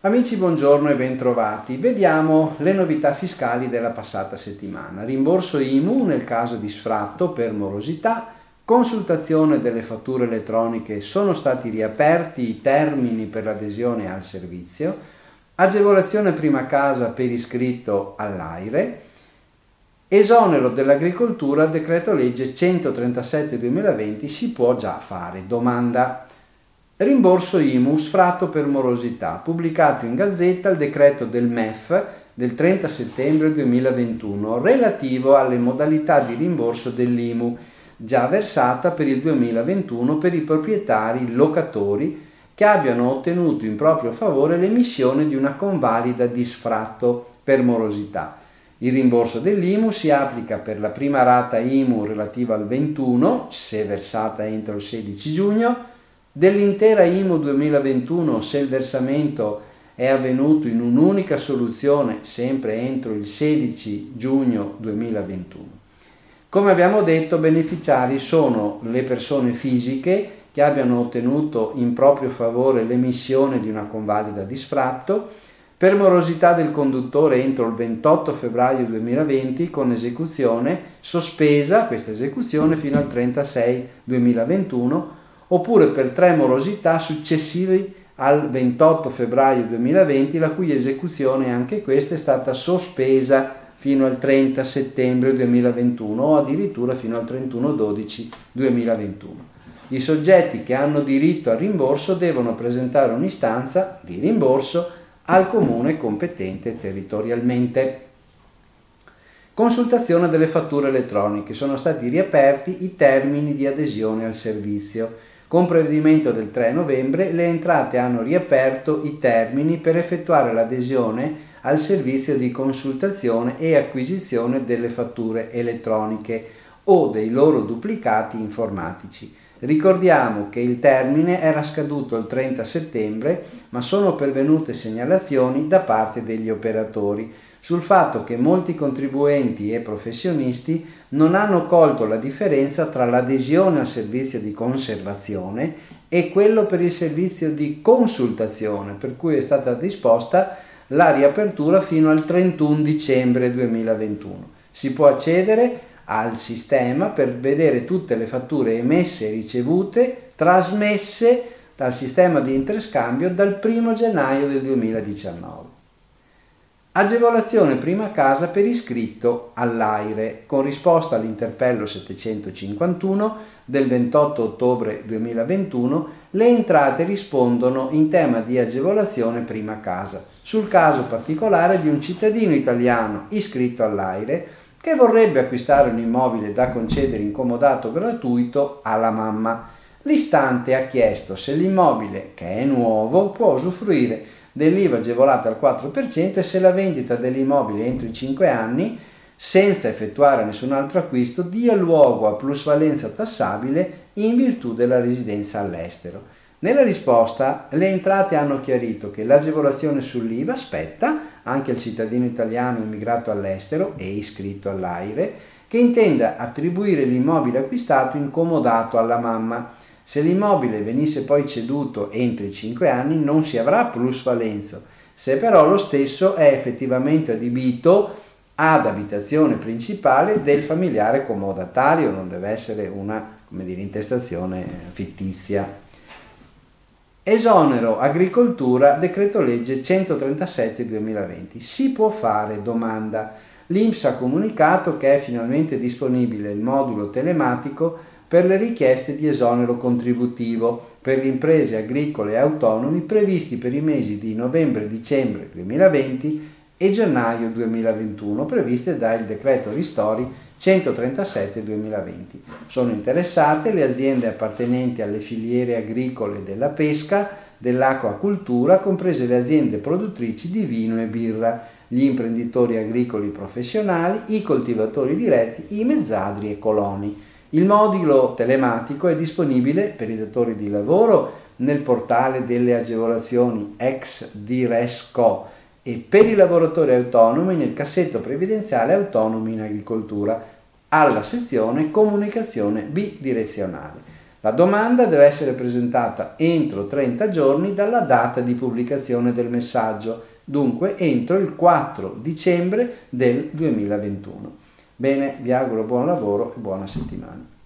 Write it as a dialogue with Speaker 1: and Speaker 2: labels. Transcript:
Speaker 1: Amici, buongiorno e bentrovati. Vediamo le novità fiscali della passata settimana. Rimborso IMU nel caso di sfratto per morosità, consultazione delle fatture elettroniche, sono stati riaperti i termini per l'adesione al servizio, agevolazione prima casa per iscritto all'AIRE, esonero dell'agricoltura, decreto legge 137-2020 si può già fare. Domanda. Rimborso IMU sfratto per morosità, pubblicato in Gazzetta il decreto del MEF del 30 settembre 2021 relativo alle modalità di rimborso dell'IMU già versata per il 2021 per i proprietari locatori che abbiano ottenuto in proprio favore l'emissione di una convalida di sfratto per morosità. Il rimborso dell'IMU si applica per la prima rata IMU relativa al 21, se versata entro il 16 giugno, Dell'intera IMU 2021, se il versamento è avvenuto in un'unica soluzione, sempre entro il 16 giugno 2021. Come abbiamo detto, beneficiari sono le persone fisiche che abbiano ottenuto in proprio favore l'emissione di una convalida di sfratto, per morosità del conduttore entro il 28 febbraio 2020 con esecuzione sospesa questa esecuzione fino al 36 2021 oppure per tre morosità successive al 28 febbraio 2020, la cui esecuzione anche questa è stata sospesa fino al 30 settembre 2021 o addirittura fino al 31 12 2021. I soggetti che hanno diritto al rimborso devono presentare un'istanza di rimborso al comune competente territorialmente. Consultazione delle fatture elettroniche. Sono stati riaperti i termini di adesione al servizio. Con provvedimento del 3 novembre le entrate hanno riaperto i termini per effettuare l'adesione al servizio di consultazione e acquisizione delle fatture elettroniche o dei loro duplicati informatici. Ricordiamo che il termine era scaduto il 30 settembre, ma sono pervenute segnalazioni da parte degli operatori sul fatto che molti contribuenti e professionisti non hanno colto la differenza tra l'adesione al servizio di conservazione e quello per il servizio di consultazione, per cui è stata disposta la riapertura fino al 31 dicembre 2021. Si può accedere al sistema per vedere tutte le fatture emesse e ricevute trasmesse dal sistema di interscambio dal 1 gennaio del 2019. Agevolazione prima casa per iscritto all'AIRE con risposta all'interpello 751 del 28 ottobre 2021 le entrate rispondono in tema di agevolazione prima casa sul caso particolare di un cittadino italiano iscritto all'AIRE che vorrebbe acquistare un immobile da concedere in comodato gratuito alla mamma. L'istante ha chiesto se l'immobile, che è nuovo, può usufruire dell'IVA agevolata al 4% e se la vendita dell'immobile entro i 5 anni, senza effettuare nessun altro acquisto, dia luogo a plusvalenza tassabile in virtù della residenza all'estero. Nella risposta le entrate hanno chiarito che l'agevolazione sull'IVA spetta anche al cittadino italiano immigrato all'estero e iscritto all'AIRE che intenda attribuire l'immobile acquistato in comodato alla mamma se l'immobile venisse poi ceduto entro i 5 anni non si avrà plusvalenza, se però lo stesso è effettivamente adibito ad abitazione principale del familiare comodatario, non deve essere una dire, intestazione fittizia. Esonero agricoltura, decreto legge 137 2020. Si può fare domanda. L'INPS ha comunicato che è finalmente disponibile il modulo telematico per le richieste di esonero contributivo per le imprese agricole e autonomi previsti per i mesi di novembre-dicembre 2020 e gennaio 2021 previste dal decreto ristori 137-2020. Sono interessate le aziende appartenenti alle filiere agricole della pesca, dell'acquacultura, comprese le aziende produttrici di vino e birra, gli imprenditori agricoli professionali, i coltivatori diretti, i mezzadri e coloni. Il modulo telematico è disponibile per i datori di lavoro nel portale delle agevolazioni ex Diresco e per i lavoratori autonomi nel cassetto previdenziale autonomi in agricoltura alla sezione comunicazione bidirezionale. La domanda deve essere presentata entro 30 giorni dalla data di pubblicazione del messaggio, dunque entro il 4 dicembre del 2021. Bene, vi auguro buon lavoro e buona settimana.